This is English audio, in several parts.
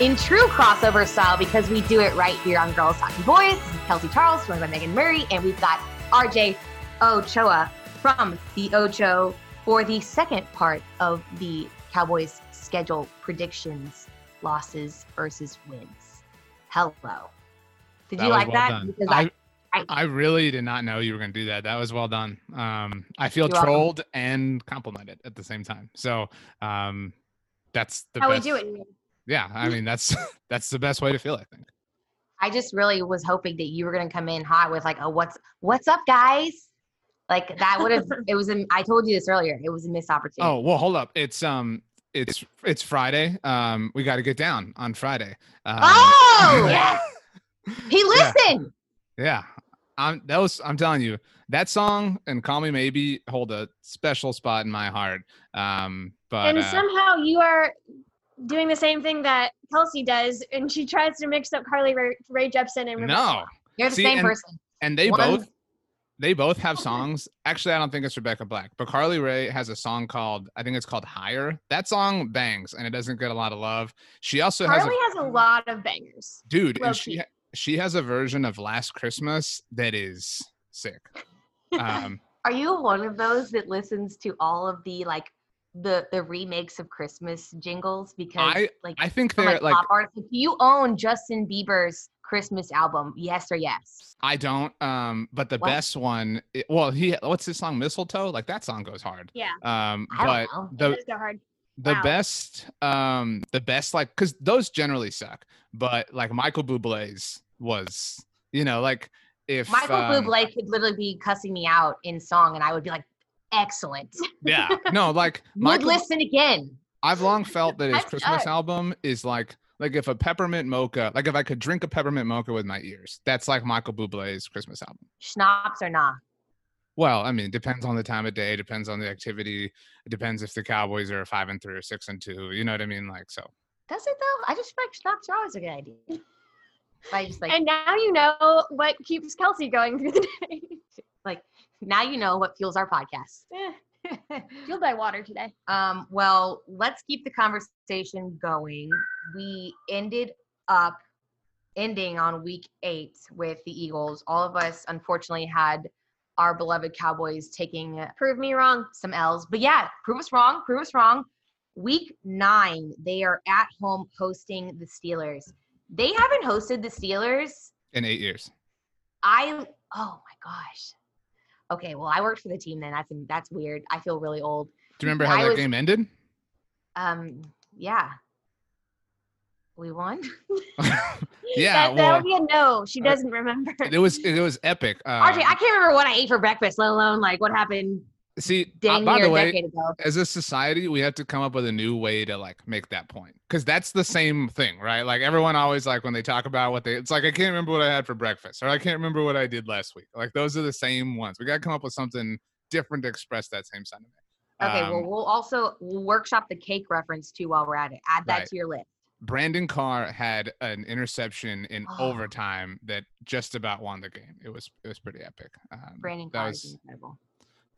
In true crossover style, because we do it right here on Girls Talking Boys. Kelsey Charles, joined by Megan Murray, and we've got RJ Ochoa from the Ocho for the second part of the Cowboys schedule predictions, losses versus wins. Hello. Did That you like well that? I, I, I- really did not know you were going to do that. That was well done. Um, I feel You're welcome. trolled and complimented at the same time. So um, that's the How best. we do it. Yeah, I mean that's that's the best way to feel. I think. I just really was hoping that you were gonna come in hot with like, "Oh, what's what's up, guys?" Like that would have. it was. A, I told you this earlier. It was a missed opportunity. Oh well, hold up. It's um, it's it's Friday. Um, we got to get down on Friday. Um, Oh! yeah. he yeah. listened. Yeah. I'm that was I'm telling you that song and Call Me Maybe hold a special spot in my heart. Um, but and uh, somehow you are doing the same thing that Kelsey does, and she tries to mix up Carly Rae, Rae Jepsen and Rebecca. no, You're the See, same and- person. and they One- both they both have songs. Actually, I don't think it's Rebecca Black, but Carly Rae has a song called I think it's called Higher. That song bangs and it doesn't get a lot of love. She also has Carly a has a lot of bangers. dude, and she she has a version of Last Christmas that is sick. Um, Are you one of those that listens to all of the like the the remakes of Christmas jingles? Because I- like I think they're like, like pop artists, do you own Justin Bieber's Christmas album? Yes or yes? I don't. Um, but the What? best one, i- well, he what's his song Mistletoe? Like that song goes hard. Yeah. Um, I but don't know. the Those hard. the Wow. best um the best like because those generally suck but like michael bublé's was you know like if Michael um, Bublé could literally be cussing me out in song, and I would be like, "Excellent." yeah no like Would listen again. i've long felt that his Hyped christmas up. album is like like if a peppermint mocha like if i could drink a peppermint mocha with my ears that's like michael bublé's christmas album Schnapps or nah? well i mean it depends on the time of day depends on the activity it depends if the cowboys are five and three or six and two you know what i mean like so Does it though? I just feel like schnapps are always a good idea. I just like And now you know what keeps Kelsey going through the day. Like now you know what fuels our podcast. Eh, Fueled by water today. um, well, let's keep the conversation going. We ended up ending on week eight with the Eagles. All of us unfortunately had our beloved Cowboys taking Prove me wrong. some L's. But yeah, prove us wrong. Prove us wrong. Week nine, they are at home hosting the Steelers. They haven't hosted the Steelers. in eight years I oh my gosh. Okay, well, I worked for the team then. That's that's weird. I feel really old. do you remember how I that was- game ended Um, yeah. We won. yeah that, that would be a no. She uh, doesn't remember. it was it was epic. Uh, RJ, I can't remember what I ate for breakfast, let alone like what happened see, uh, by the way, decade ago. as a society, we have to come up with a new way to like make that point because that's the same thing, right? Like everyone always like when they talk about what they, it's like I can't remember what I had for breakfast or I can't remember what I did last week. Like those are the same ones. We got to come up with something different to express that same sentiment. Okay, Um, well, we'll also we'll workshop the cake reference too while we're at it. Add that Right. to your list. Brandon Carr had an interception in Oh. overtime that just about won the game. It was it was pretty epic. Um, Brandon Carr is was incredible.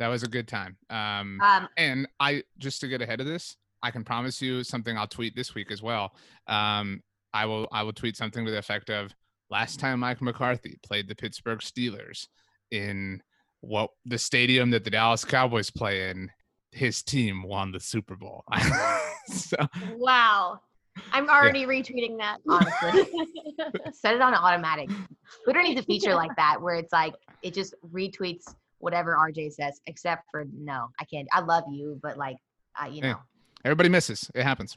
That was a good time. Um, Um, and I just to get ahead of this, I can promise you something I'll tweet this week as well. Um, I will I will tweet something to the effect of last time Mike McCarthy played the Pittsburgh Steelers in what the stadium that the Dallas Cowboys play in, his team won the Super Bowl. so Wow. I'm already retweeting that. Honestly. Set it on automatic. Twitter needs a feature like that where it's like it just retweets whatever RJ says, except for no, I can't. I love you, but like, uh, you know, Yeah. Everybody misses. It happens.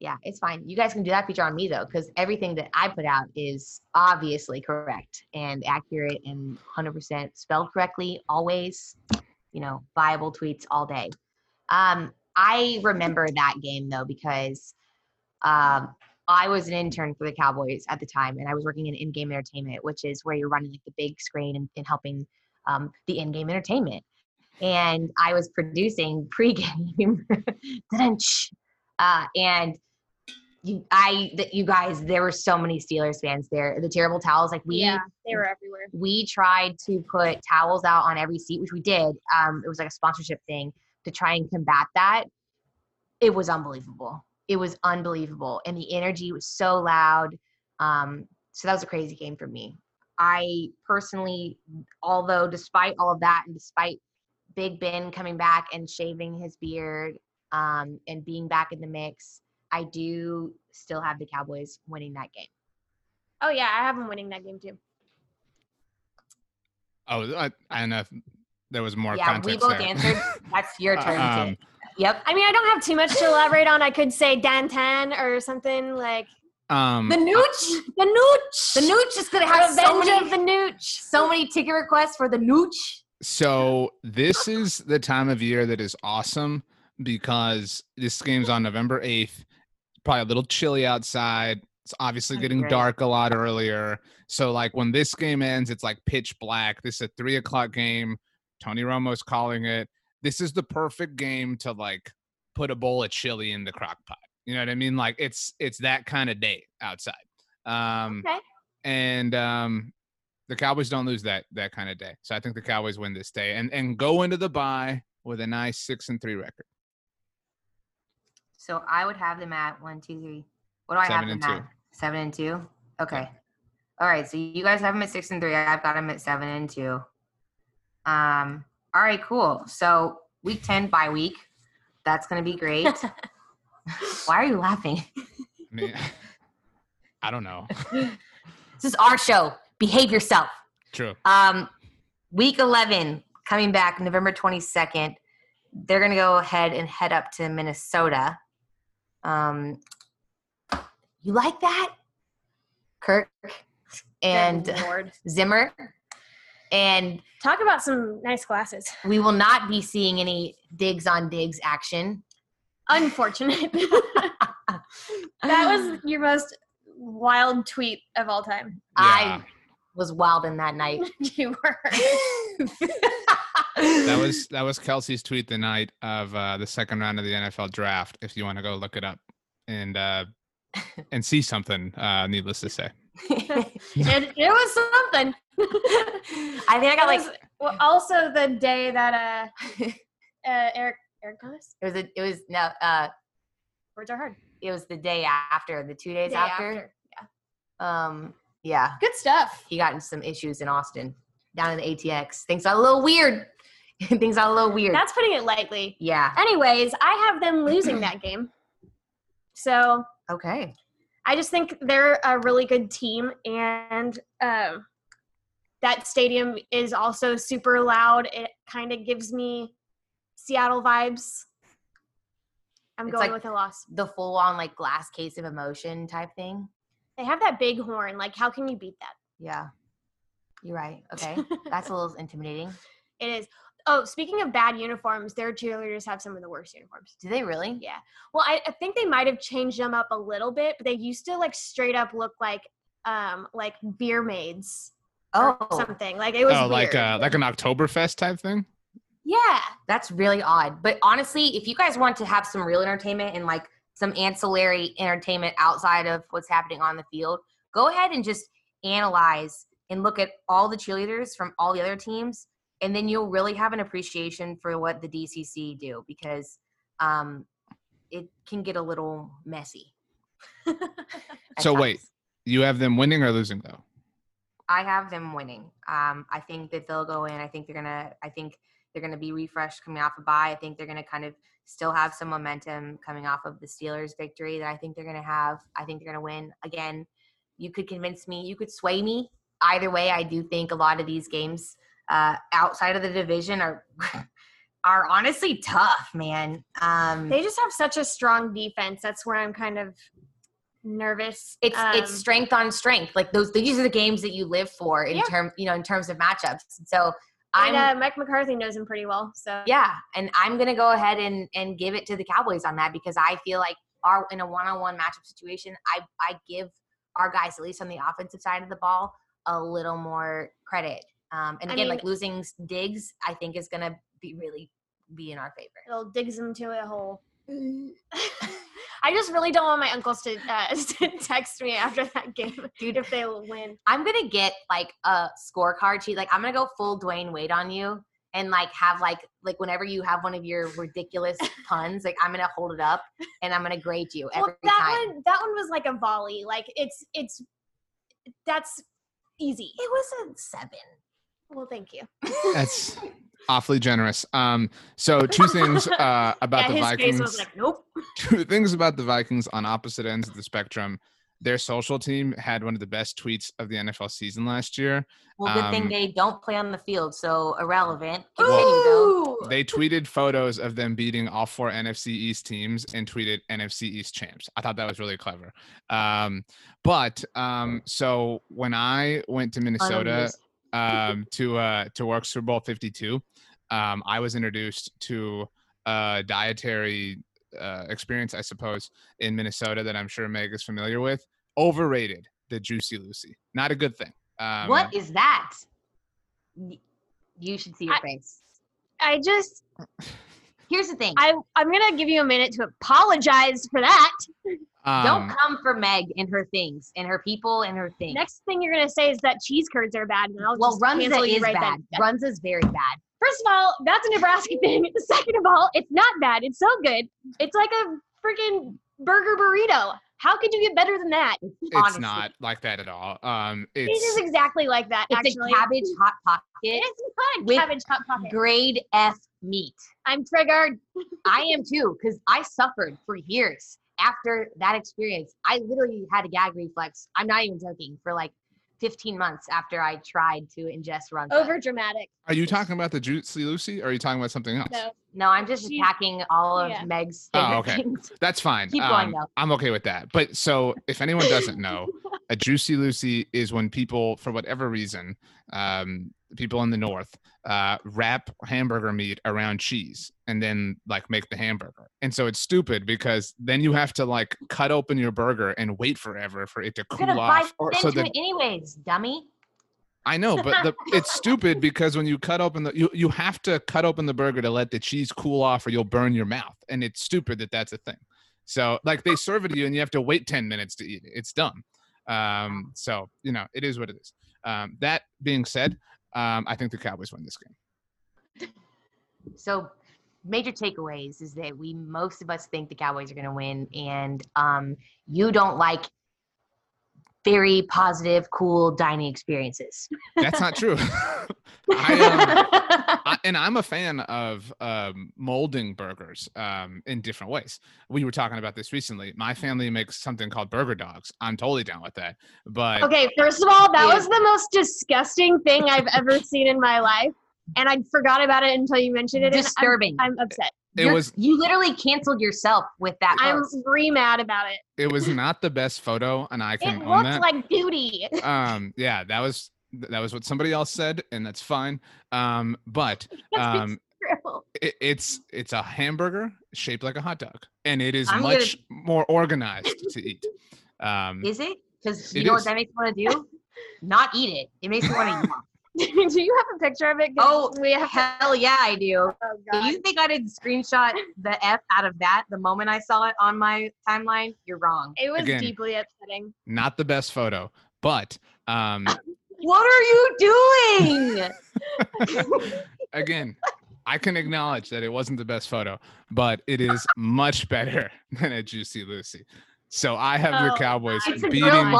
yeah, it's fine. You guys can do that feature on me though, because everything that I put out is obviously correct and accurate and 100% spelled correctly, always. You know, viable tweets all day. Um, I remember that game though because um, I was an intern for the Cowboys at the time, and I was working in in-game entertainment, which is where you're running like the big screen and, and helping um, the in-game entertainment. And I was producing pregame, uh, and you, I, that you guys, there were so many Steelers fans there. The terrible towels, like we, yeah, they were everywhere. we tried to put towels out on every seat, which we did. Um, it was like a sponsorship thing to try and combat that. It was unbelievable. It was unbelievable. And the energy was so loud. Um, so that was a crazy game for me. I personally, although despite all of that and despite Big Ben coming back and shaving his beard um, and being back in the mix, I do still have the Cowboys winning that game. Oh yeah, I have them winning that game too. Oh, I, I don't know if there was more yeah, we both there. answered. That's your turn. to- Um, yep. I mean, I don't have too much to elaborate on. I could say Dantan or something like um, The Nooch. the Nooch. The Nooch is gonna have so Revenge many, of the Nooch. so many ticket requests for the Nooch. So this is the time of year that is awesome because this game's on November 8th. Probably a little chilly outside. It's obviously That'd getting great. dark a lot earlier. So like when this game ends, it's like pitch black. This is a three o'clock game. Tony Romo's calling it. This is the perfect game to like put a bowl of chili in the crock pot. You know what I mean? Like it's it's that kind of day outside. Um Okay. and um the Cowboys don't lose that that kind of day. So I think the Cowboys win this day and and go into the bye with a nice six and three record. So I would have them at one, two, three. What do I Seven have and them two. at? Seven and two. Okay. All right. So you guys have them at six and three. I've got them at seven and two. Um. All right. Cool. So week ten by week. That's gonna be great. Why are you laughing? I mean, I don't know. This is our show. Behave yourself. True. Um, week 11 coming back November 22nd. They're going to go ahead and head up to Minnesota. Um, you like that? Kirk and Zimmer. And talk about some nice glasses. we will not be seeing any Diggs on Diggs action. Unfortunate. that was your most wild tweet of all time. Yeah. I was wild in that night. You were. That was that was Kelsey's tweet the night of uh, the second round of the NFL draft. If you want to go look it up and uh, and see something, uh, needless to say. it, it was something. I think I got like was- well, also the day that uh, uh Eric Eric Thomas it was a, it was no uh words are hard. it was the day after the two days Day after. Um yeah, Good stuff. he got in some issues in Austin down in the ATX. Things got a little weird. Things got a little weird. That's putting it lightly. yeah. Anyways, I have them losing that game. So Okay. I just think they're a really good team, and um, that stadium is also super loud. It kind of gives me Seattle vibes. I'm It's going like- with a loss. The full on like glass case of emotion type thing. They have that big horn. Like, how can you beat that? Yeah. You're right. Okay. That's a little intimidating. It is. Oh, speaking of bad uniforms, their cheerleaders have some of the worst uniforms. Do they really? Yeah. Well, I, I think they might have changed them up a little bit, but they used to like straight up look like um like beer maids or Oh, something. Like it was Oh, like weird. uh, like an Oktoberfest type thing. Yeah. that's really odd. But honestly, if you guys want to have some real entertainment and like some ancillary entertainment outside of what's happening on the field, go ahead and just analyze and look at all the cheerleaders from all the other teams, and then you'll really have an appreciation for what the DCC do because um, it can get a little messy. at So wait. You have them winning or losing though. I have them winning. Um, I think that they'll go in. I think they're gonna. I think they're going to be refreshed coming off a bye. I think they're going to kind of still have some momentum coming off of the Steelers victory that I think they're going to have. I think they're going to win again. You could convince me, you could sway me. Either way, I do think a lot of these games uh, outside of the division are are honestly tough, man. Um, They just have such a strong defense. That's where I'm kind of nervous. it's it's Um, strength on strength. Like those, these are the games that you live for in Yeah. term, you know, in terms of matchups. So I'm and uh, Mike McCarthy knows him pretty well. So Yeah, and I'm gonna go ahead and and give it to the Cowboys on that because I feel like our in a one-on-one matchup situation, I I give our guys at least on the offensive side of the ball a little more credit. Um, and I again, mean- like losing Diggs, I think is gonna be really be in our favor. it'll digs him to a hole. I just really don't want my uncles to, uh, to text me after that game, Dude, if they win. I'm gonna get like a scorecard sheet. Like I'm gonna go full Dwyane Wade on you and like have like like whenever you have one of your ridiculous puns, like I'm gonna hold it up and I'm gonna grade you every Well, that time. one, that one was like a volley. Like it's, it's, that's easy. It was a seven. Well, thank you. That's awfully generous. Um, so two things uh, about yeah, the his Vikings. face was like, nope. two things about the Vikings on opposite ends of the spectrum. Their social team had one of the best tweets of the NFL season last year. Well, good Um, thing they don't play on the field, so irrelevant. Continue though. Ooh. They tweeted photos of them beating all four NFC East teams and tweeted NFC East champs. I thought that was really clever. Um, but um, so when I went to Minnesota Unamused. Um, to uh, to work Super Bowl 52, um, I was introduced to a dietary uh, experience, I suppose, in Minnesota that I'm sure Meg is familiar with. Overrated, the Juicy Lucy. Not a good thing. Um, what is that? You should see your I- face. I just, Here's the thing. I, I'm gonna give you a minute to apologize for that. don't um, come for Meg and her things and her people and her things. Next thing you're gonna say is that cheese curds are bad, and I'll well, just Runza is right bad. then. Runza's very bad. First of all, that's a Nebraska thing. Second of all, it's not bad. It's so good. It's like a freaking burger burrito. How could you get better than that? it's honestly. not like that at all. Um, It is it's exactly like that. It's actually, a cabbage hot pocket, It's not a with cabbage hot pocket. grade F meat. I'm triggered. I am too, because I suffered for years after that experience. I literally had a gag reflex. I'm not even joking for like 15 months after I tried to ingest Runza. Over dramatic. Are you talking about the Juicy Lucy or are you talking about something else? No. No, I'm just She- attacking all of yeah. Meg's Oh, okay. things. That's fine. Keep going, Um, though. I'm okay with that. But so if anyone doesn't know, a Juicy Lucy is when people, for whatever reason, um, people in the North uh, wrap hamburger meat around cheese and then like make the hamburger. And so it's stupid because then you have to like cut open your burger and wait forever for it to cool off. Or, so the, it anyways, dummy. I know, but the, it's stupid because when you cut open the you you have to cut open the burger to let the cheese cool off or you'll burn your mouth, and it's stupid that that's a thing. So like they serve it to you and you have to wait ten minutes to eat it. It's dumb. Um, so you know it is what it is. Um, that being said, um, I think the Cowboys win this game. So major takeaways is that we most of us think the Cowboys are going to win, and um, you don't like very positive, cool dining experiences. That's not true. I, um, I, and I'm a fan of um, molding burgers um, in different ways. We were talking about this recently. My family makes something called burger dogs. I'm totally down with that. But Okay, first of all, that Yeah. was the most disgusting thing I've ever seen in my life. And I forgot about it until you mentioned it. and I'm- Disturbing. I'm, upset. It You're- was you literally canceled yourself with that I'm post. re mad about it. it was not the best photo, and I It can own looked that. like duty. um, yeah, that was that was what somebody else said, and that's fine. Um, but um, it, it's it's a hamburger shaped like a hot dog, and it is I'm gonna- much more organized to eat. Um, Is it? Because you know is. what that makes me want to do? Not eat it. It makes me want to. Do you have a picture of it? Oh, we have. hell yeah, I do. Oh God. you think I didn't screenshot the F out of that the moment I saw it on my timeline, you're wrong. It was Again. deeply upsetting. not the best photo, but um, What are you doing? again, I can acknowledge that it wasn't the best photo, but it is much better than a Juicy Lucy. So I have the Oh, Cowboys beating.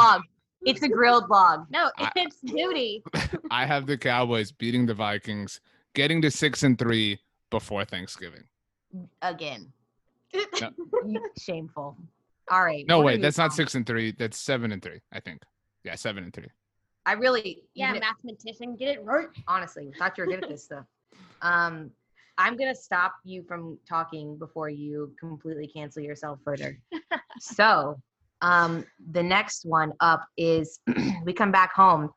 Grilled log. It's a grilled log. No, I- it's duty. I have the Cowboys beating the Vikings, getting to six and three before Thanksgiving. Again. No. Shameful. All right. No, what wait, that's not six and three. That's seven and three, I think. Yeah, seven and three. I really, Yeah, even- mathematician, get it right. honestly, thought you were good at this stuff. Um, I'm gonna stop you from talking before you completely cancel yourself further. so, um, the next one up is we come back home,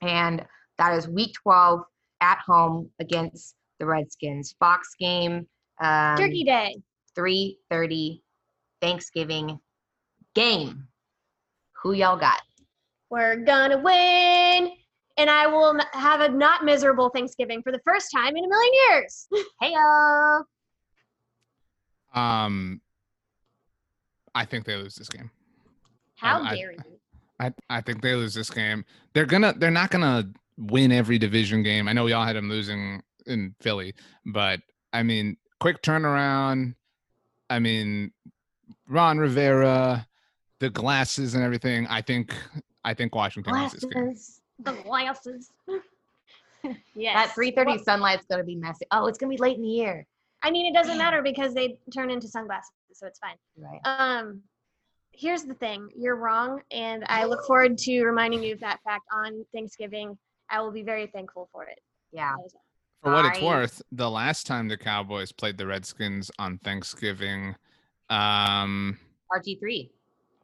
and that is Week 12 at home against the Redskins. Fox game. Um, Turkey Day. 3:30 Thanksgiving game. Who y'all got? We're gonna win, and I will have a not miserable Thanksgiving for the first time in a million years. Hey y'all. Um, I think they lose this game. How I- dare you? I, I think they lose this game. They're gonna they're not gonna win every division game. I know we all had them losing in Philly, but I mean, quick turnaround. I mean, Ron Rivera, the glasses and everything. I think I think Washington wins this game. Glasses. The glasses. yes. That 3:30 Well, sunlight's gonna be messy. Oh, it's gonna be late in the year. I mean, it doesn't matter because they turn into sunglasses, so it's fine. Right. Um, here's the thing: you're wrong, and I look forward to reminding you of that fact on Thanksgiving. I will be very thankful for it. Yeah. That is all. For what it's worth, the last time the Cowboys played the Redskins on Thanksgiving, um, RG3,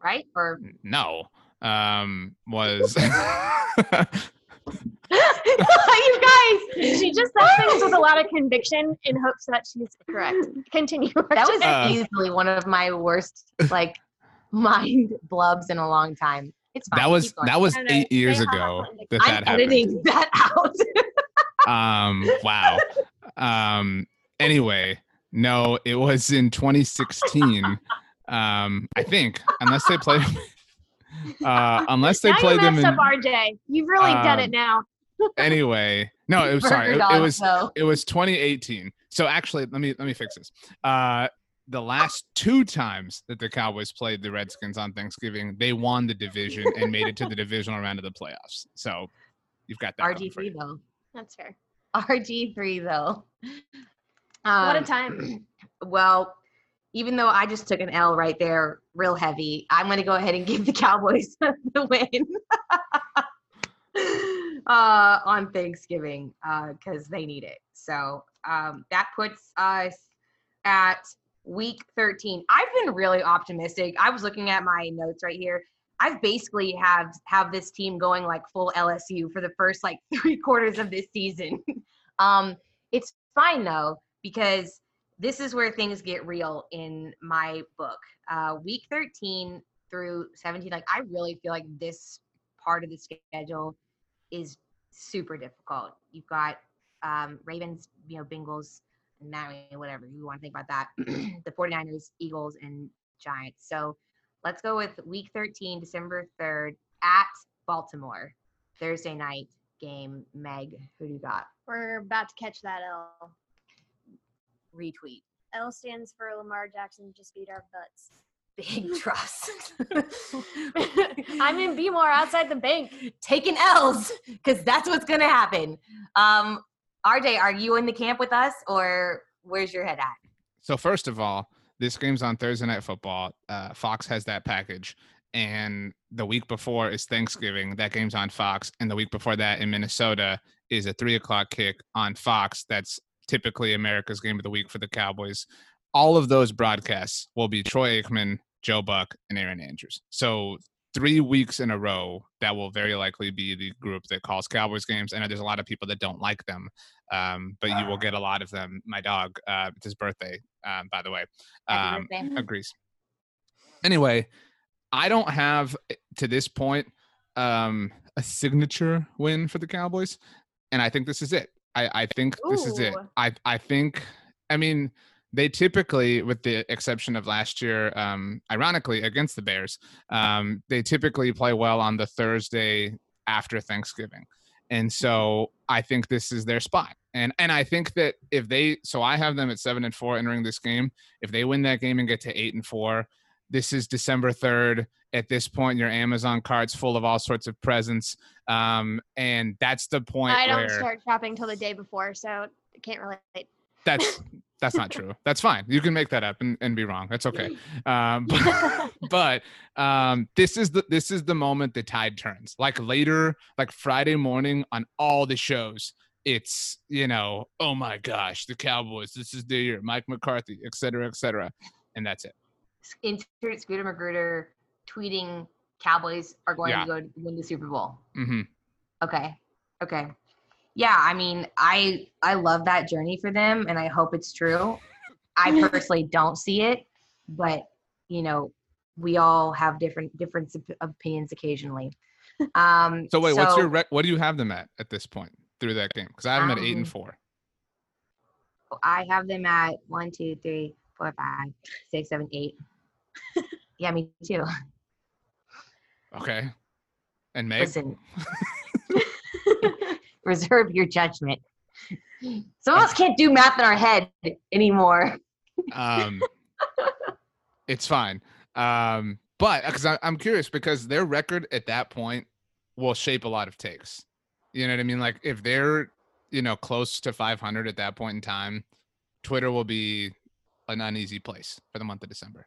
right? Or no, um, was you guys. She just says things with a lot of conviction in hopes that she's correct. Continue. That was Uh, easily one of my worst like mind blubs in a long time. It's fine. that was that was I don't know, eight years ago one. that I'm that happened. editing that out. Um, wow. Um, anyway, no, it was in 2016. Um, I think, unless they played, uh, unless they now you played them in. up RJ. You've really done it Um, now. Anyway, no, it was sorry. It, it was though. it was 2018. So actually, let me let me fix this. Uh, the last two times that the Cowboys played the Redskins on Thanksgiving, they won the division and made it to the divisional round of the playoffs. So you've got that. RG3 you. though. That's fair. RG3 though. what a Um, time. Well, even though I just took an L right there, real heavy, I'm going to go ahead and give the Cowboys the win uh, on Thanksgiving because they need it. So um, that puts us at week 13. I've been really optimistic. I was looking at my notes right here. I've basically have have this team going like full LSU for the first like three quarters of this season. um, it's fine though because this is where things get real in my book. Uh, week 13 through 17, like I really feel like this part of the schedule is super difficult. You've got um, Ravens, you know, Bengals, now whatever you want to think about that. the 49ers, Eagles, and Giants. So let's go with week 13, December 3rd at Baltimore, Thursday night game. Meg, who do you got? We're about to catch that L. Retweet. L stands for Lamar Jackson just beat our butts. Big trust. I'm in B more outside the bank. taking L's because that's what's gonna happen. Um, RJ, are you in the camp with us or where's your head at? So first of all, this game's on Thursday Night Football. Uh, Fox has that package, and the week before is Thanksgiving. That game's on Fox, and the week before that in Minnesota is a three o'clock kick on Fox. That's typically America's game of the week for the Cowboys. All of those broadcasts will be Troy Aikman, Joe Buck, and Erin Andrews. So three weeks in a row, that will very likely be the group that calls Cowboys games. I know there's a lot of people that don't like them, um, but you will get a lot of them. My dog, uh, it's his birthday, um, by the way, um, agrees. Anyway, I don't have eh, to this point um, a signature win for the Cowboys, and I think this is it. I, I think this is it. I I think. I mean, they typically, with the exception of last year, um, ironically against the Bears, um, they typically play well on the Thursday after Thanksgiving, and so I think this is their spot. And and I think that if they, so I have them at seven and four entering this game. If they win that game and get to eight and four, this is December third. At this point, your Amazon cart's full of all sorts of presents, um, and that's the point I don't where start shopping till the day before, so I can't relate. That's that's not true. That's fine. You can make that up and, and be wrong. That's okay. Um, but, but um, this is the this is the moment the tide turns. Like later, like Friday morning on all the shows, it's you know, oh my gosh, the Cowboys. This is the year. Mike McCarthy, et cetera, et cetera, and that's it. Insert Scooter Magruder tweeting Cowboys are going Yeah. to go win the Super Bowl. hmm Okay. Okay. Yeah, I mean, I I love that journey for them and I hope it's true. I personally don't see it, but you know, we all have different different opinions occasionally. Um So wait, what's your rec- what do you have them at at this point through that game? Because I have them at eight and Um, four. I have them at one, two, three, four, five, six, seven, eight. yeah, me too. Okay. And Meg, Listen. Reserve your judgment. Some of us can't do math in our head anymore. um, it's fine. Um, but because I'm curious because their record at that point will shape a lot of takes. You know what I mean? Like if they're you know close to 500 at that point in time, Twitter will be an uneasy place for the month of December.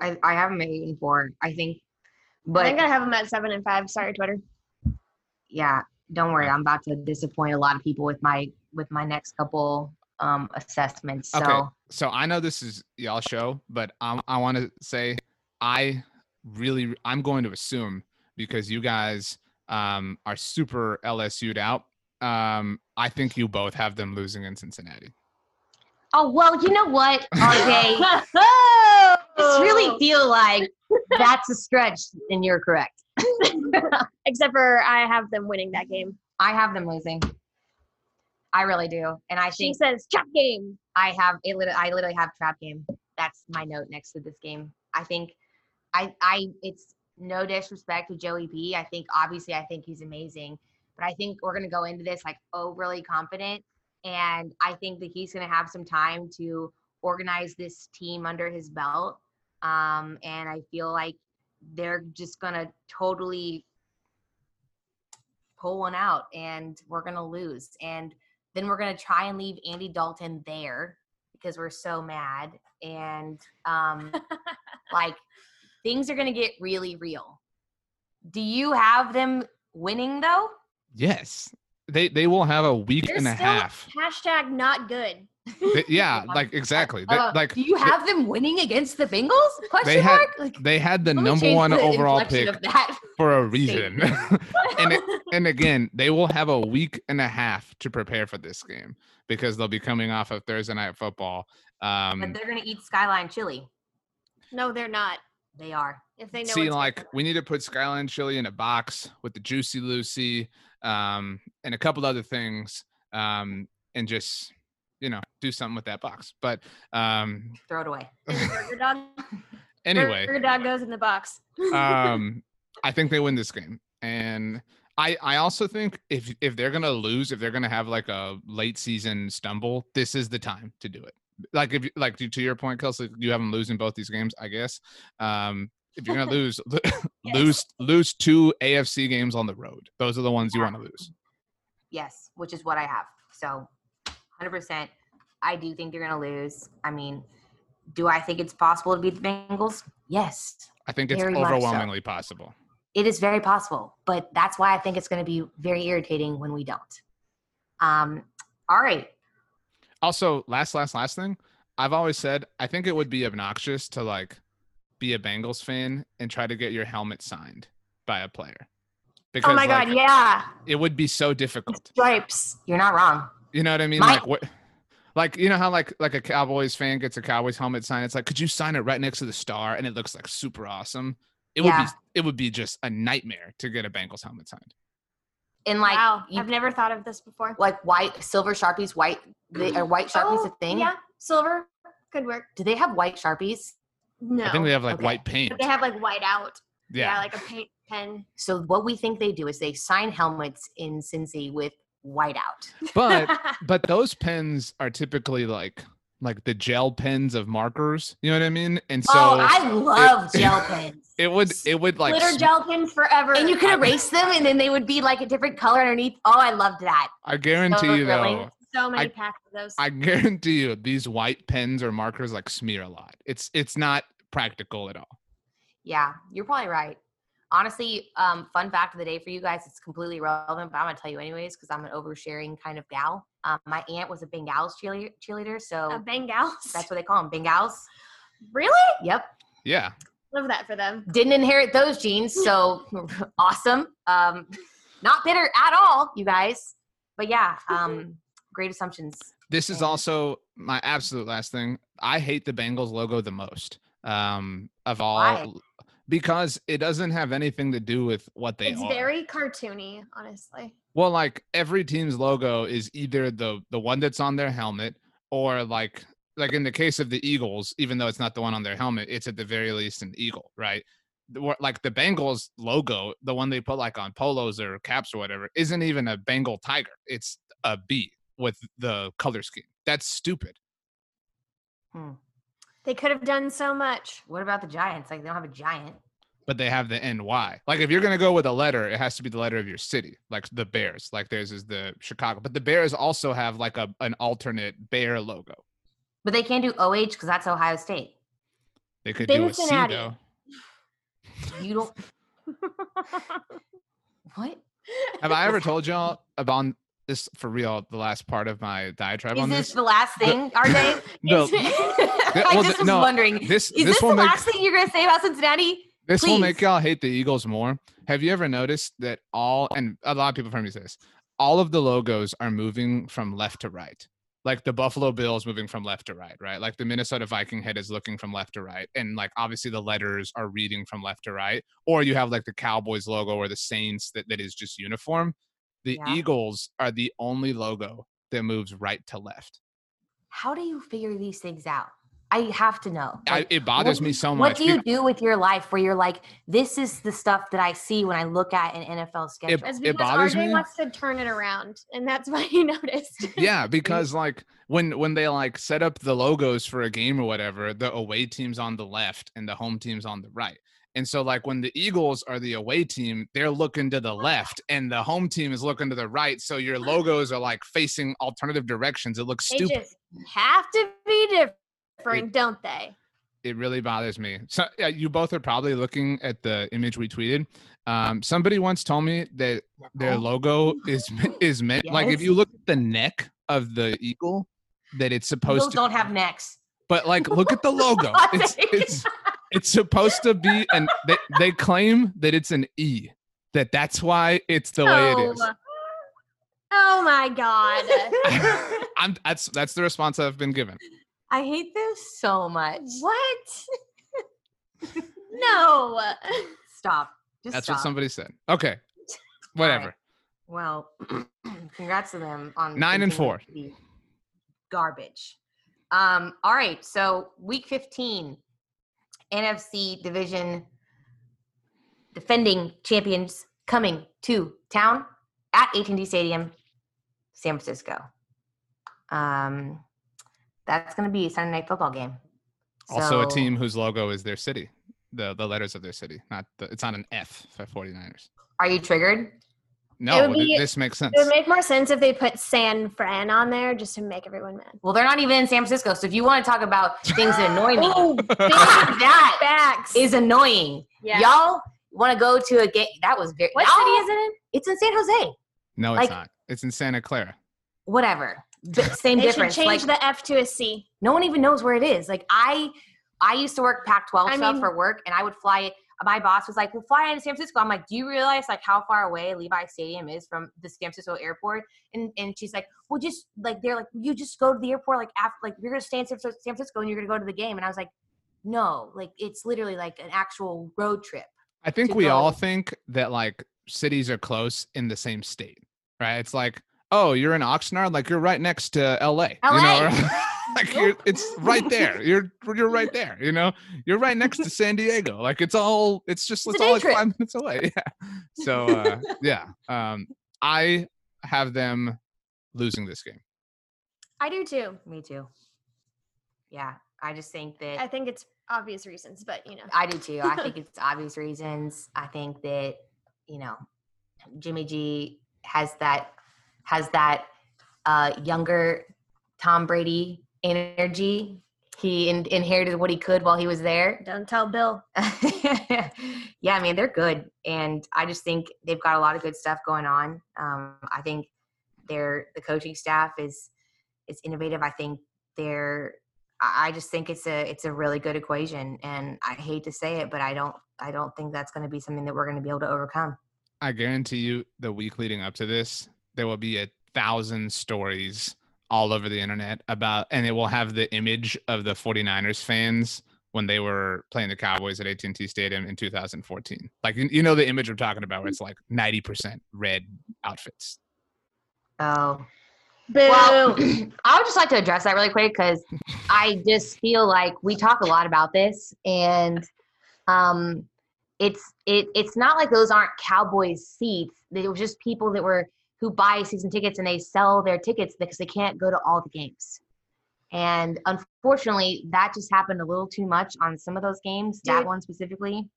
I, I have them at eight and four. I think But I but think I have them at seven and five. Sorry, Twitter. yeah, don't worry. I'm about to disappoint a lot of people with my with my next couple um assessments. So Okay. So I know this is y'all show, but I, I want to say I really I'm going to assume because you guys um, are super LSU'd out. Um, I think you both have them losing in Cincinnati. Oh well, you know what, RJ? I just really feel like that's a stretch, and you're correct. Except for I have them winning that game. I have them losing. I really do, and I think She think says trap game. I have it. I literally have trap game. That's my note next to this game. I think, I I it's no disrespect to Joey B. I think obviously I think he's amazing, but I think we're gonna go into this like overly confident, and I think that he's gonna have some time to organize this team under his belt. Um, and I feel like they're just gonna totally pull one out, and we're gonna lose, and then we're gonna try and leave Andy Dalton there because we're so mad and um like things are gonna get really real. Do you have them winning though? Yes, they they will have a week They're and a half. hashtag not good. They- yeah, like exactly. They, Uh, like do you have them winning against the Bengals? Question they had mark. Like they had the number one the overall pick that. for a reason. and it, and again, they will have a week and a half to prepare for this game because they'll be coming off of Thursday night football. but Um, they're gonna eat skyline chili. no, they're not. They are. If they know see, like we need to put Skyline Chili in a box with the Juicy Lucy, um, and a couple other things, um, and just you know do something with that box. But um, Throw it away. And burger dog. anyway, burger dog goes in the box. um, I think they win this game, and I I also think if if they're gonna lose, if they're gonna have like a late season stumble, this is the time to do it. Like if you- like to, to your point, Kelsey, you have them losing both these games, I guess. Um, if you're gonna lose, lose lose two AFC games on the road. Those are the ones you want to lose. Yes, which is what I have. So, 100%. I do think they're going to lose. I mean, Do I think it's possible to beat the Bengals? Yes, I think it's Very much so. overwhelmingly possible. it is very possible. But that's why I think it's going to be very irritating when we don't. Um, all right. Also, last, last, last thing. I've always said I think it would be obnoxious to like be a Bengals fan and try to get your helmet signed by a player. Because oh my god, like, yeah. it would be so difficult. Stripes. You're not wrong. You know what I mean? My- like what? Like you know how like like a Cowboys fan gets a Cowboys helmet signed. It's like, could you sign it right next to the star? And it looks like super awesome. It Yeah. would be it would be just a nightmare to get a Bengals helmet signed. And like, wow, you, I've never thought of this before. like white silver sharpies, white they, or white sharpies a Oh, thing. Yeah, silver could work. Do they have white sharpies? No, I think they have like Okay. white paint. but they have like white out. Yeah. Yeah, like a paint pen. So what we think they do is they sign helmets in Cincy with white out. but but those pens are typically like like the gel pens of markers. You know what I mean? And so oh, I love gel pens. it would it would like glitter sm- gel pens forever. And you could erase them, and then they would be like a different color underneath. Oh, I loved that. I guarantee so you thrilling. though. So many I- packs of those. I guarantee you these white pens or markers like smear a lot. It's it's not practical at all. Yeah, you're probably right. Honestly, um, fun fact of the day for you guys, it's completely relevant, but I'm gonna tell you anyways because I'm an oversharing kind of gal. Um, my aunt was a Bengals cheerleader, cheerleader so Uh, Bengals. that's what they call them, Bengals. really Yep. Yeah. love that for them. Didn't inherit those genes, so awesome. Um, not bitter at all, you guys. But yeah, um, great assumptions. This is also my absolute last thing. I hate the Bengals logo the most um, of all Why? because it doesn't have anything to do with what they It's are. very cartoony, honestly. well, like every team's logo is either the the one that's on their helmet or like like in the case of the Eagles, even though it's not the one on their helmet, it's at the very least an eagle, right? Like the Bengals logo, the one they put like on polos or caps or whatever, isn't even a Bengal tiger. It's a bee with the color scheme. That's stupid. Hmm. They could have done so much. What about the Giants? Like they don't have a giant. but they have the NY. Like if you're gonna go with a letter, it has to be the letter of your city, like the Bears. Like theirs is the Chicago, but the Bears also have like a an alternate bear logo. But they can't do OH because that's Ohio State. They could do a C Cincinnati. though. You don't. What? Have I ever told y'all about this for real? The last part of my diatribe Is on this this. the last thing, RJ? No, Is- I well, just was no, wondering. this is this this will the make last thing you're gonna say about Cincinnati? this will make y'all hate the Eagles more. Have you ever noticed that all and a lot of people from me say this, all of the logos are moving from left to right. Like the Buffalo Bills moving from left to right, right? Like the Minnesota Viking head is looking from left to right. And like obviously the letters are reading from left to right. Or you have like the Cowboys logo or the Saints that, that is just uniform. The Yeah. Eagles are the only logo that moves right to left. How do you figure these things out? I have to know. I, it bothers what- me so much. What do you do with your life where you're like, this is the stuff that I see when I look at an NFL schedule? It's It because bothers RJ me. wants to turn it around, and that's why you noticed. yeah because like when when they like set up the logos for a game or whatever the away team's on the left and the home team's on the right and so like when the eagles are the away team they're looking to the left and the home team is looking to the right. So your logos are like facing alternative directions. It looks They stupid. just have to be different, don't they? it really bothers me. So yeah, you both are probably looking at the image we tweeted. Um somebody once told me that their logo is is meant like if you look at the neck of the eagle that it's supposed Eagles to don't have necks. But like, look at the logo. It's it's it's supposed to be, and they, they claim that it's an E. That that's why it's the way it is. Oh. Oh my god. I'm that's that's the response I've been given. I hate this so much. what? no. Stop. Just That's stop. what somebody said. Okay, whatever. Well, congrats to them on Nine and four. to Garbage. Um, all right, so week 15, NFC division defending champions coming to town at AT&T Stadium, San Francisco. Um, that's going to be a Sunday night football game. Also, a team whose logo is their city, the the letters of their city. Not the, it's not an F for 49ers. Are you triggered? No, would be- this makes sense. It would make more sense if they put San Fran on there just to make everyone mad. Well, they're not even in San Francisco. So if you want to talk about things that annoy me, Oh, that backs. is annoying. yeah. Y'all want to go to a game? That was very. What y'all- city is it in? It's in San Jose. no, it's like- not. It's in Santa Clara. Whatever. B- same They should difference. change Like the F to a C. no one even knows where it is. Like I, I used to work Pac-12 I stuff mean- for work, and I would fly it. My boss was like, "We'll fly into San Francisco." I'm like, "Do you realize like how far away Levi Stadium is from the San Francisco airport?" And and she's like, "Well, just like they're like, you just go to the airport like after like you're gonna stay in San Francisco and you're gonna go to the game." And I was like, "No, like it's literally like an actual road trip." I think we all think that like cities are close in the same state, right? It's like, oh, you're in Oxnard, like you're right next to LA. You know, LA. Like you're, it's right there. You're you're right there. You know, you're right next to San Diego. Like it's all it's just It's it's, all like trip. five minutes away. Yeah. So uh, yeah, um, I have them losing this game. I do too. Me too. Yeah, I just think that I think it's obvious reasons, but you know. I do too. I think it's obvious reasons. I think that you know, Jimmy G has that has that uh, younger Tom Brady energy. He in- inherited what he could while he was there. Don't tell Bill. yeah, I mean they're good, and I just think they've got a lot of good stuff going on. Um, I think their the coaching staff is is innovative. I think they're. I I just think it's a it's a really good equation, and I hate to say it, but I don't I don't think that's going to be something that we're going to be able to overcome. I guarantee you, the week leading up to this, there will be a thousand stories all over the internet about, and it will have the image of the 49ers fans when they were playing the Cowboys at AT&T Stadium in 2014. Like, you, you know the image I'm talking about, where it's like 90% red outfits. Oh, Boo. Well, I would just like to address that really quick because I just feel like we talk a lot about this, and um, it's it it's not like those aren't Cowboys seats. They were just people that were who buy season tickets and they sell their tickets because they can't go to all the games. And unfortunately, that just happened a little too much on some of those games. that one specifically.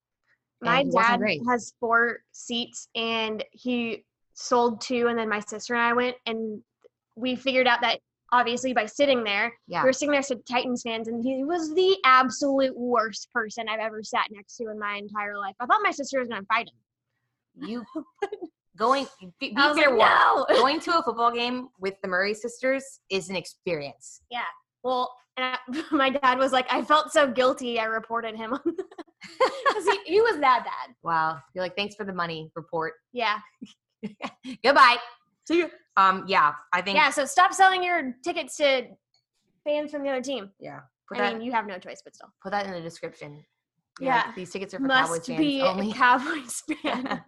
my and it wasn't dad has four seats and he sold two and then my sister and I went and we figured out that obviously by sitting there, Yeah. we were sitting next to Titans fans and he was the absolute worst person I've ever sat next to in my entire life. I thought my sister was gonna fight him. You going be, be fair like, no. going to a football game with the Murray sisters is an experience. Yeah. Well, I, my dad was like, I felt so guilty. I reported him because he, he was that bad. Wow. You're like, thanks for the money report. Yeah, Goodbye. See you. Um, yeah, I think yeah. So stop selling your tickets to fans from the other team. yeah. Put I that mean, you have no choice, but still. put that in the description. Yeah. These tickets are for Cowboys fans be only. a Cowboys fan.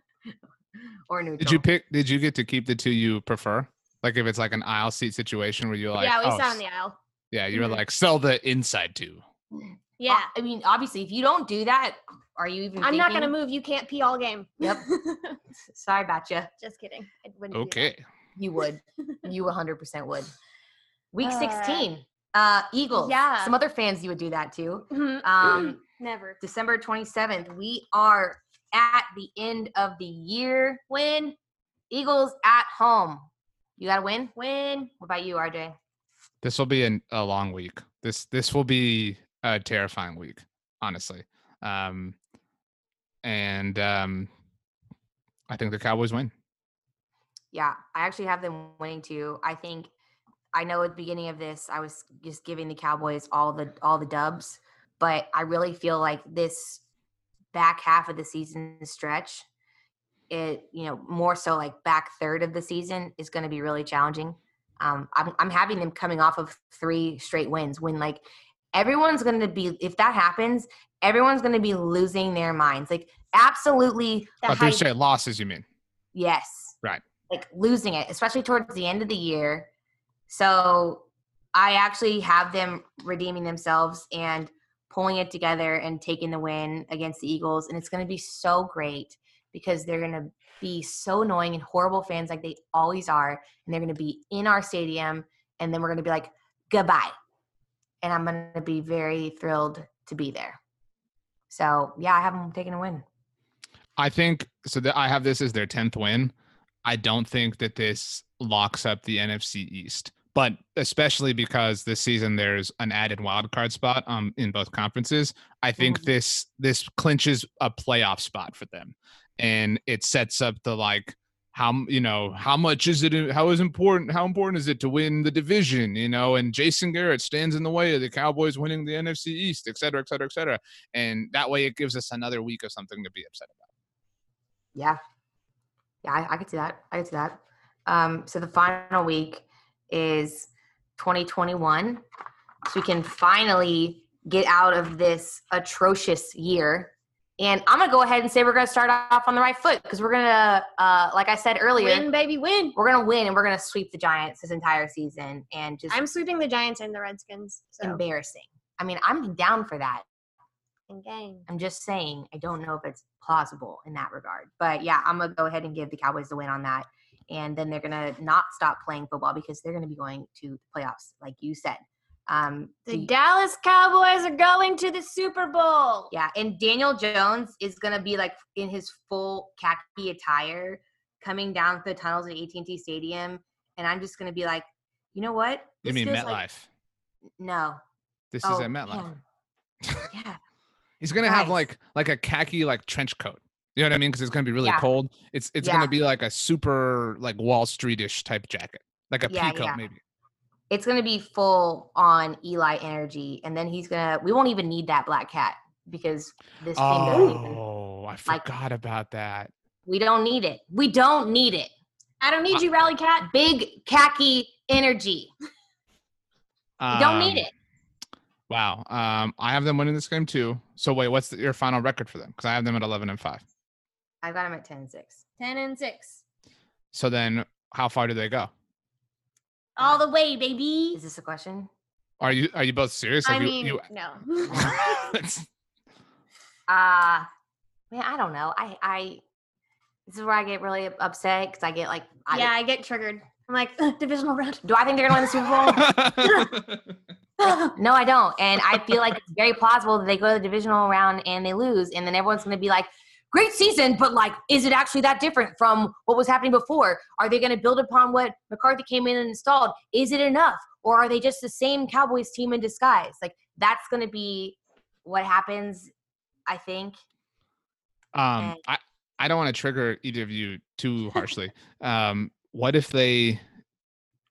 or neutral. Did you pick, did you get to keep the two you prefer? Like if it's like an aisle seat situation where you're like, yeah, we oh, sat on the aisle. yeah, you were Mhm. like, sell the inside two. Yeah, I mean, obviously, if you don't do that, are you even I'm not gonna move. You can't pee all game. Yep. Sorry about you. Just kidding. I wouldn't. Okay. You would. you 100% would. Week Uh, 16. Uh, Eagles. yeah. Some other fans you would do that too. Mhm. Um, Never. December 27th, we are at the end of the year. Win, Eagles at home. You got to win? win. What about you, RJ? This will be an, a long week. This this will be a terrifying week, honestly. Um, and um, I think the Cowboys win. Yeah, I actually have them winning too. I think I know at the beginning of this I was just giving the Cowboys all the all the dubs, but I really feel like this back half of the season stretch, it you know more so like back third of the season is going to be really challenging. Um, I'm I'm having them coming off of three straight wins when like everyone's going to be if that happens, everyone's going to be losing their minds. Like absolutely The hype. straight losses, you mean? Yes. Right. Like losing it, especially towards the end of the year. So I actually have them redeeming themselves and pulling it together and taking the win against the Eagles. And it's going to be so great because they're going to be so annoying and horrible fans like they always are. And they're going to be in our stadium. And then we're going to be like, goodbye. And I'm going to be very thrilled to be there. So, yeah, I have them taking a win. I think so. That I have this as their tenth win. I don't think that this locks up the NFC East. But especially because this season there's an added wild card spot um in both conferences, I think Mhm. this this clinches a playoff spot for them, and it sets up the like how you know how much is it how is important how important is it to win the division you know and Jason Garrett stands in the way of the Cowboys winning the NFC East et cetera et cetera et cetera and that way it gives us another week of something to be upset about. Yeah. Yeah, I, I could see that. I could see that. Um, so the final week is 2021. So we can finally get out of this atrocious year. And I'm gonna go ahead and say we're gonna start off on the right foot because we're gonna, uh, like I said earlier, Win, baby, win. we're gonna win and we're gonna sweep the Giants this entire season and just I'm sweeping the Giants and the Redskins. So embarrassing. I mean, I'm down for that. in game. I'm just saying, I don't know if it's plausible in that regard. But yeah, I'm gonna go ahead and give the Cowboys the win on that. And then they're gonna not stop playing football because they're gonna be going to the playoffs, like you said. Um, The so- Dallas Cowboys are going to the Super Bowl. yeah, and Daniel Jones is gonna be like in his full khaki attire, coming down the tunnels at AT&T Stadium, and I'm just gonna be like, you know what? You mean MetLife? like- no. this oh, is at MetLife. man. yeah. He's gonna have like like a khaki like trench coat. You know what I mean? Because it's gonna be really Yeah. cold. It's it's Yeah. gonna be like a super like Wall Streetish type jacket, like a Yeah, pea coat yeah. maybe. it's going to be full on Eli energy, and then he's gonna. We won't even need that black cat because this team doesn't even. Oh, I like- forgot about that. We don't need it. We don't need it. I don't need you, Rally Cat. Big khaki energy. We don't need Um, it. Wow. Um, I have them winning this game too. So wait, what's the, your final record for them? Because I have them at eleven and five. I got them at ten and six. Ten and six. So then, how far do they go? All the way, baby. Is this a question? Are you are you both serious? I Have you- mean, you, no. Uh man, I don't know. I I this is where I get really upset because I get like, I, yeah, I get triggered. I'm like, divisional round. Do I think they're gonna win the Super Bowl? No, I don't. And I feel like it's very plausible that they go to the divisional round and they lose, and then everyone's going to be like, great season, but like, is it actually that different from what was happening before? Are they going to build upon what McCarthy came in and installed? Is it enough? Or are they just the same Cowboys team in disguise? Like, that's going to be what happens, I think. Um, And- I, I don't want to trigger either of you too harshly. um, what if they,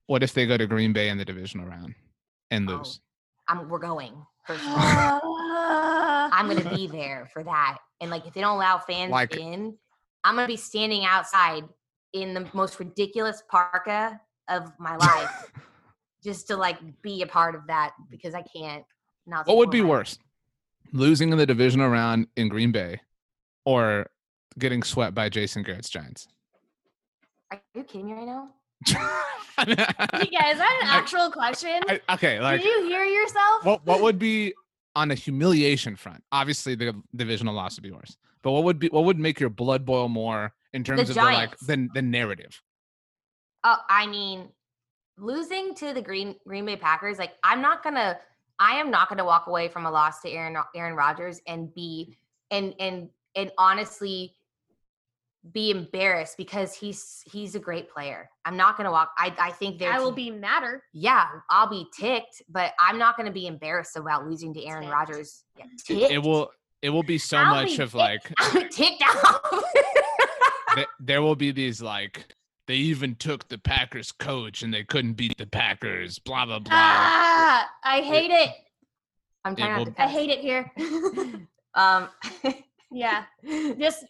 what if they go to Green Bay in the divisional round and Oh, lose? I'm, we're going. First of all. I'm to be there for that. And like, if they don't allow fans Like- in, I'm going to be standing outside in the most ridiculous parka of my life just to like be a part of that because I can't not. What would be worse, losing in the division round in Green Bay, or getting swept by Jason Garrett's Giants? Are you kidding me right now? You guys, is that an I- actual question? I- okay, like Did you hear yourself? what what would be on a humiliation front? Obviously, the divisional loss would be worse. But what would be what would make your blood boil more in terms of the like the, the narrative? Oh, I mean, losing to the Green Green Bay Packers, like I'm not gonna, I am not gonna walk away from a loss to Aaron Aaron Rodgers and be and and and honestly be embarrassed because he's he's a great player. I'm not gonna walk. I I think their I will team- be madder. Yeah, I'll be ticked, but I'm not gonna be embarrassed about losing to Aaron Ticked. Rodgers. Yeah, It, it will it will be so I'll much be of ticked. like I'm ticked off. th- there will be these like they even took the Packers coach and they couldn't beat the Packers. Blah blah blah. Ah, I hate it. I'm It trying not will- to. I hate it here. Um, yeah, just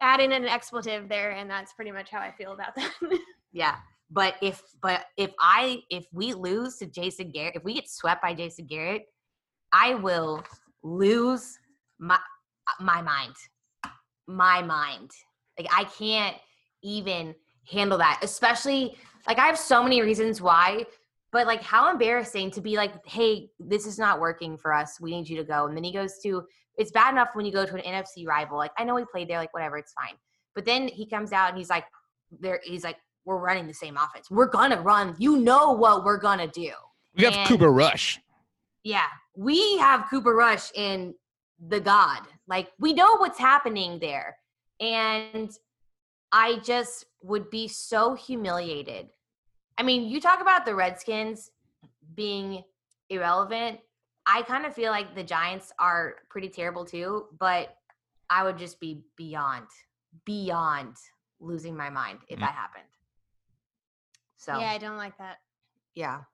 add in an expletive there, and that's pretty much how I feel about that. yeah, but if but if I if we lose to Jason Garrett, if we get swept by Jason Garrett, I will lose my my mind, my mind. Like I can't even handle that, especially like I have so many reasons why. But like, how embarrassing to be like, "Hey, this is not working for us. We need you to go." And then he goes to. It's bad enough when you go to an NFC rival. Like I know he played there. Like whatever, it's fine. But then he comes out and he's like, "There." He's like, "We're running the same offense. We're gonna run. You know what we're gonna do." We have and- Cooper Rush. Yeah, we have Cooper Rush in the God. Like we know what's happening there, and I just would be so humiliated. I mean, you talk about the Redskins being irrelevant. I kind of feel like the Giants are pretty terrible too, but I would just be beyond, beyond losing my mind if Mm. that happened. So Yeah, I don't like that. yeah.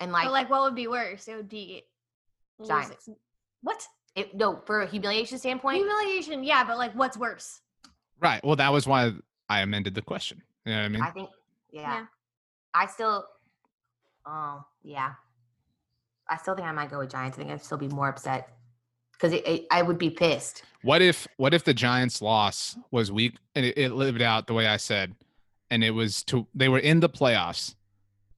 And like, but like, what would be worse? It would be losing- Giants. What it, no, for a humiliation standpoint, humiliation? Yeah, but like, what's worse? Right. Well, that was why I amended the question. You know what I mean? I think, yeah. Yeah. I still, oh, yeah. I still think I might go with Giants. I think I'd still be more upset because I would be pissed. What if what if the Giants' loss was weak and it, it lived out the way I said, and it was to they were in the playoffs,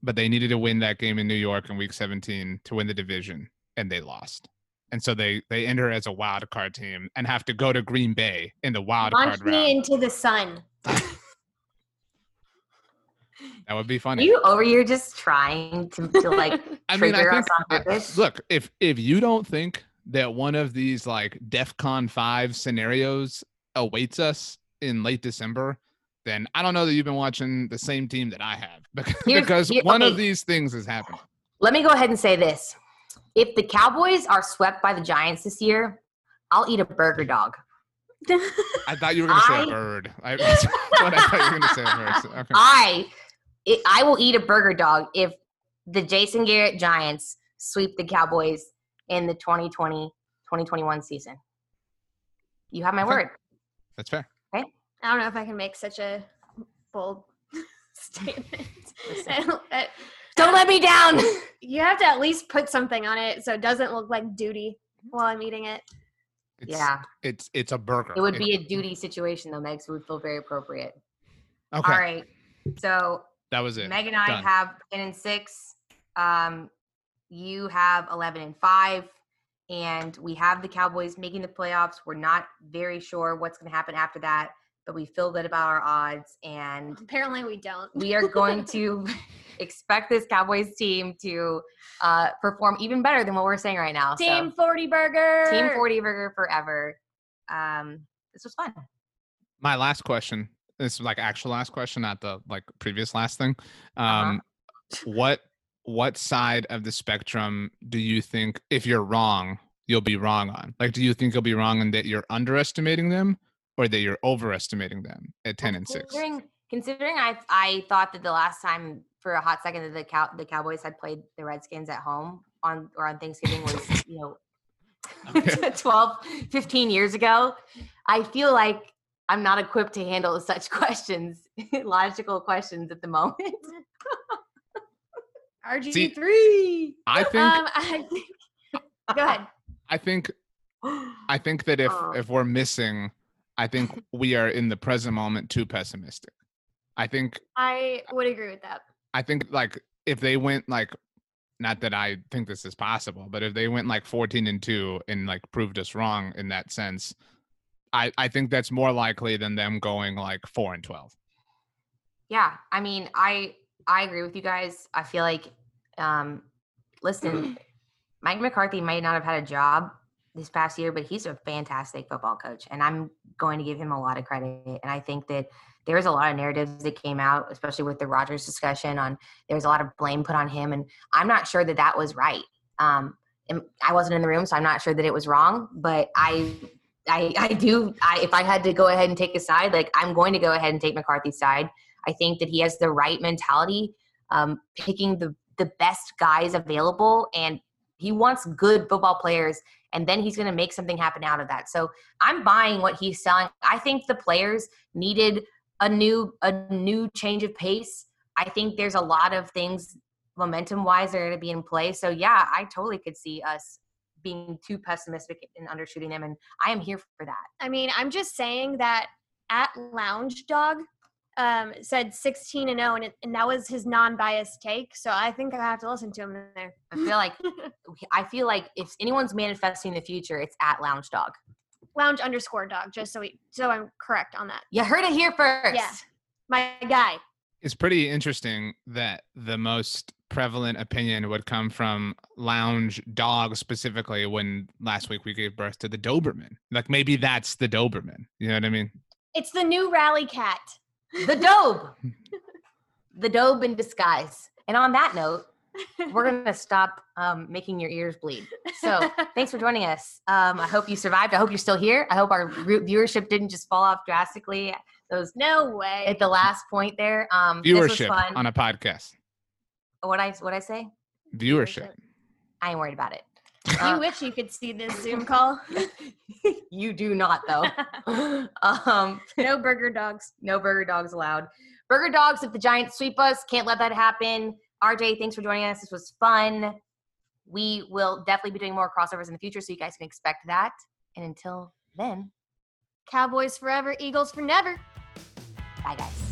but they needed to win that game in New York in Week 17 to win the division, and they lost, and so they they enter as a wild card team and have to go to Green Bay in the wild Launch card me round. into the sun. That would be Are funny. you over here just trying to, to like I mean, I trigger think us on I- purpose? look if if you don't think that one of these like DefCon five scenarios awaits us in late December, then I don't know that you've been watching the same team that I have because, Here's- because here- one of these things is happening. Let me go ahead and say this. If the Cowboys are swept by the Giants this year, I'll eat a burger dog. I thought you were going to say I- a bird. I, that's what I thought you were going to say first. Okay. I it, I will eat a burger dog if the Jason Garrett Giants sweep the Cowboys in the 2020 2021 season. You have my Okay. word. That's fair. Okay. I don't know if I can make such a bold statement. I don't- I- Don't let me down. you have to at least put something on it so it doesn't look like duty while I'm eating it. It's, yeah, It's it's a burger. it would be a duty situation though, Meg. So it would feel very appropriate. okay. All right. So That was it. Meg and I Done. have 10 and 6. Um, you have 11 and 5. And we have the Cowboys making the playoffs. We're not very sure what's going to happen after that, but we feel good about our odds. And Apparently, we don't. we are going to expect this Cowboys team to uh, perform even better than what we're saying right now. So, Team 40 Burger. Team 40 Burger forever. Um, this was fun. My last question. This is like actual last question, not the like previous last thing. Uh-huh. Um, what what side of the spectrum do you think if you're wrong you'll be wrong on like do you think you'll be wrong in that you're underestimating them or that you're overestimating them at 10 and 6 Considering, considering I I thought that the last time for a hot second that the cow the Cowboys had played the Redskins at home on or on Thanksgiving was you know Okay. 12 15 years ago I feel like I'm not equipped to handle such questions logical questions at the moment RG3. i think Um, I think. Go ahead. i think i think that if Oh. if we're missing i think we are in the present moment too pessimistic i think I would agree with that. I think like if they went like not that I think this is possible, but if they went like 14 and 2 and like proved us wrong in that sense, I I think that's more likely than them going like 4 and 12. Yeah, I mean, I I agree with you guys. I feel like, um, listen, Mike McCarthy might not have had a job this past year, but he's a fantastic football coach, and I'm going to give him a lot of credit. And I think that there was a lot of narratives that came out, especially with the Rodgers discussion. On there was a lot of blame put on him, and I'm not sure that that was right. Um, I wasn't in the room, so I'm not sure that it was wrong. But I I, I do. I, if I had to go ahead and take a side, like I'm going to go ahead and take McCarthy's side. I think that he has the right mentality, um, picking the the best guys available, and he wants good football players. And then he's going to make something happen out of that. So I'm buying what he's selling. I think the players needed a new a new change of pace. I think there's a lot of things momentum wise that are going to be in play. So yeah, I totally could see us being too pessimistic and undershooting them, and I am here for that. I mean, I'm just saying that at Lounge Dog um, said 16 and 0, and, it, and that was his non-biased take. So I think I have to listen to him there. I feel like I feel like if anyone's manifesting the future, it's at Lounge Dog. Lounge underscore dog, just so we so I'm correct on that. You heard it here first. Yeah. My guy. It's pretty interesting that the most prevalent opinion would come from lounge dog specifically when last week we gave birth to the Doberman. Like maybe that's the Doberman. You know what I mean? It's the new rally cat. The Dobe. the Dobe in disguise. And on that note, we're going to stop um, making your ears bleed. So thanks for joining us. Um, I hope you survived. I hope you're still here. I hope our viewership didn't just fall off drastically. Those no way at the last point there. Um, viewership on a podcast. What I what I say? Viewership. I ain't worried about it. You uh, wish you could see this Zoom call. you do not though. um, no burger dogs. No burger dogs allowed. Burger dogs. If the Giants sweep us, can't let that happen. RJ, thanks for joining us. This was fun. We will definitely be doing more crossovers in the future, so you guys can expect that. And until then, Cowboys forever, Eagles for never. Bye, guys.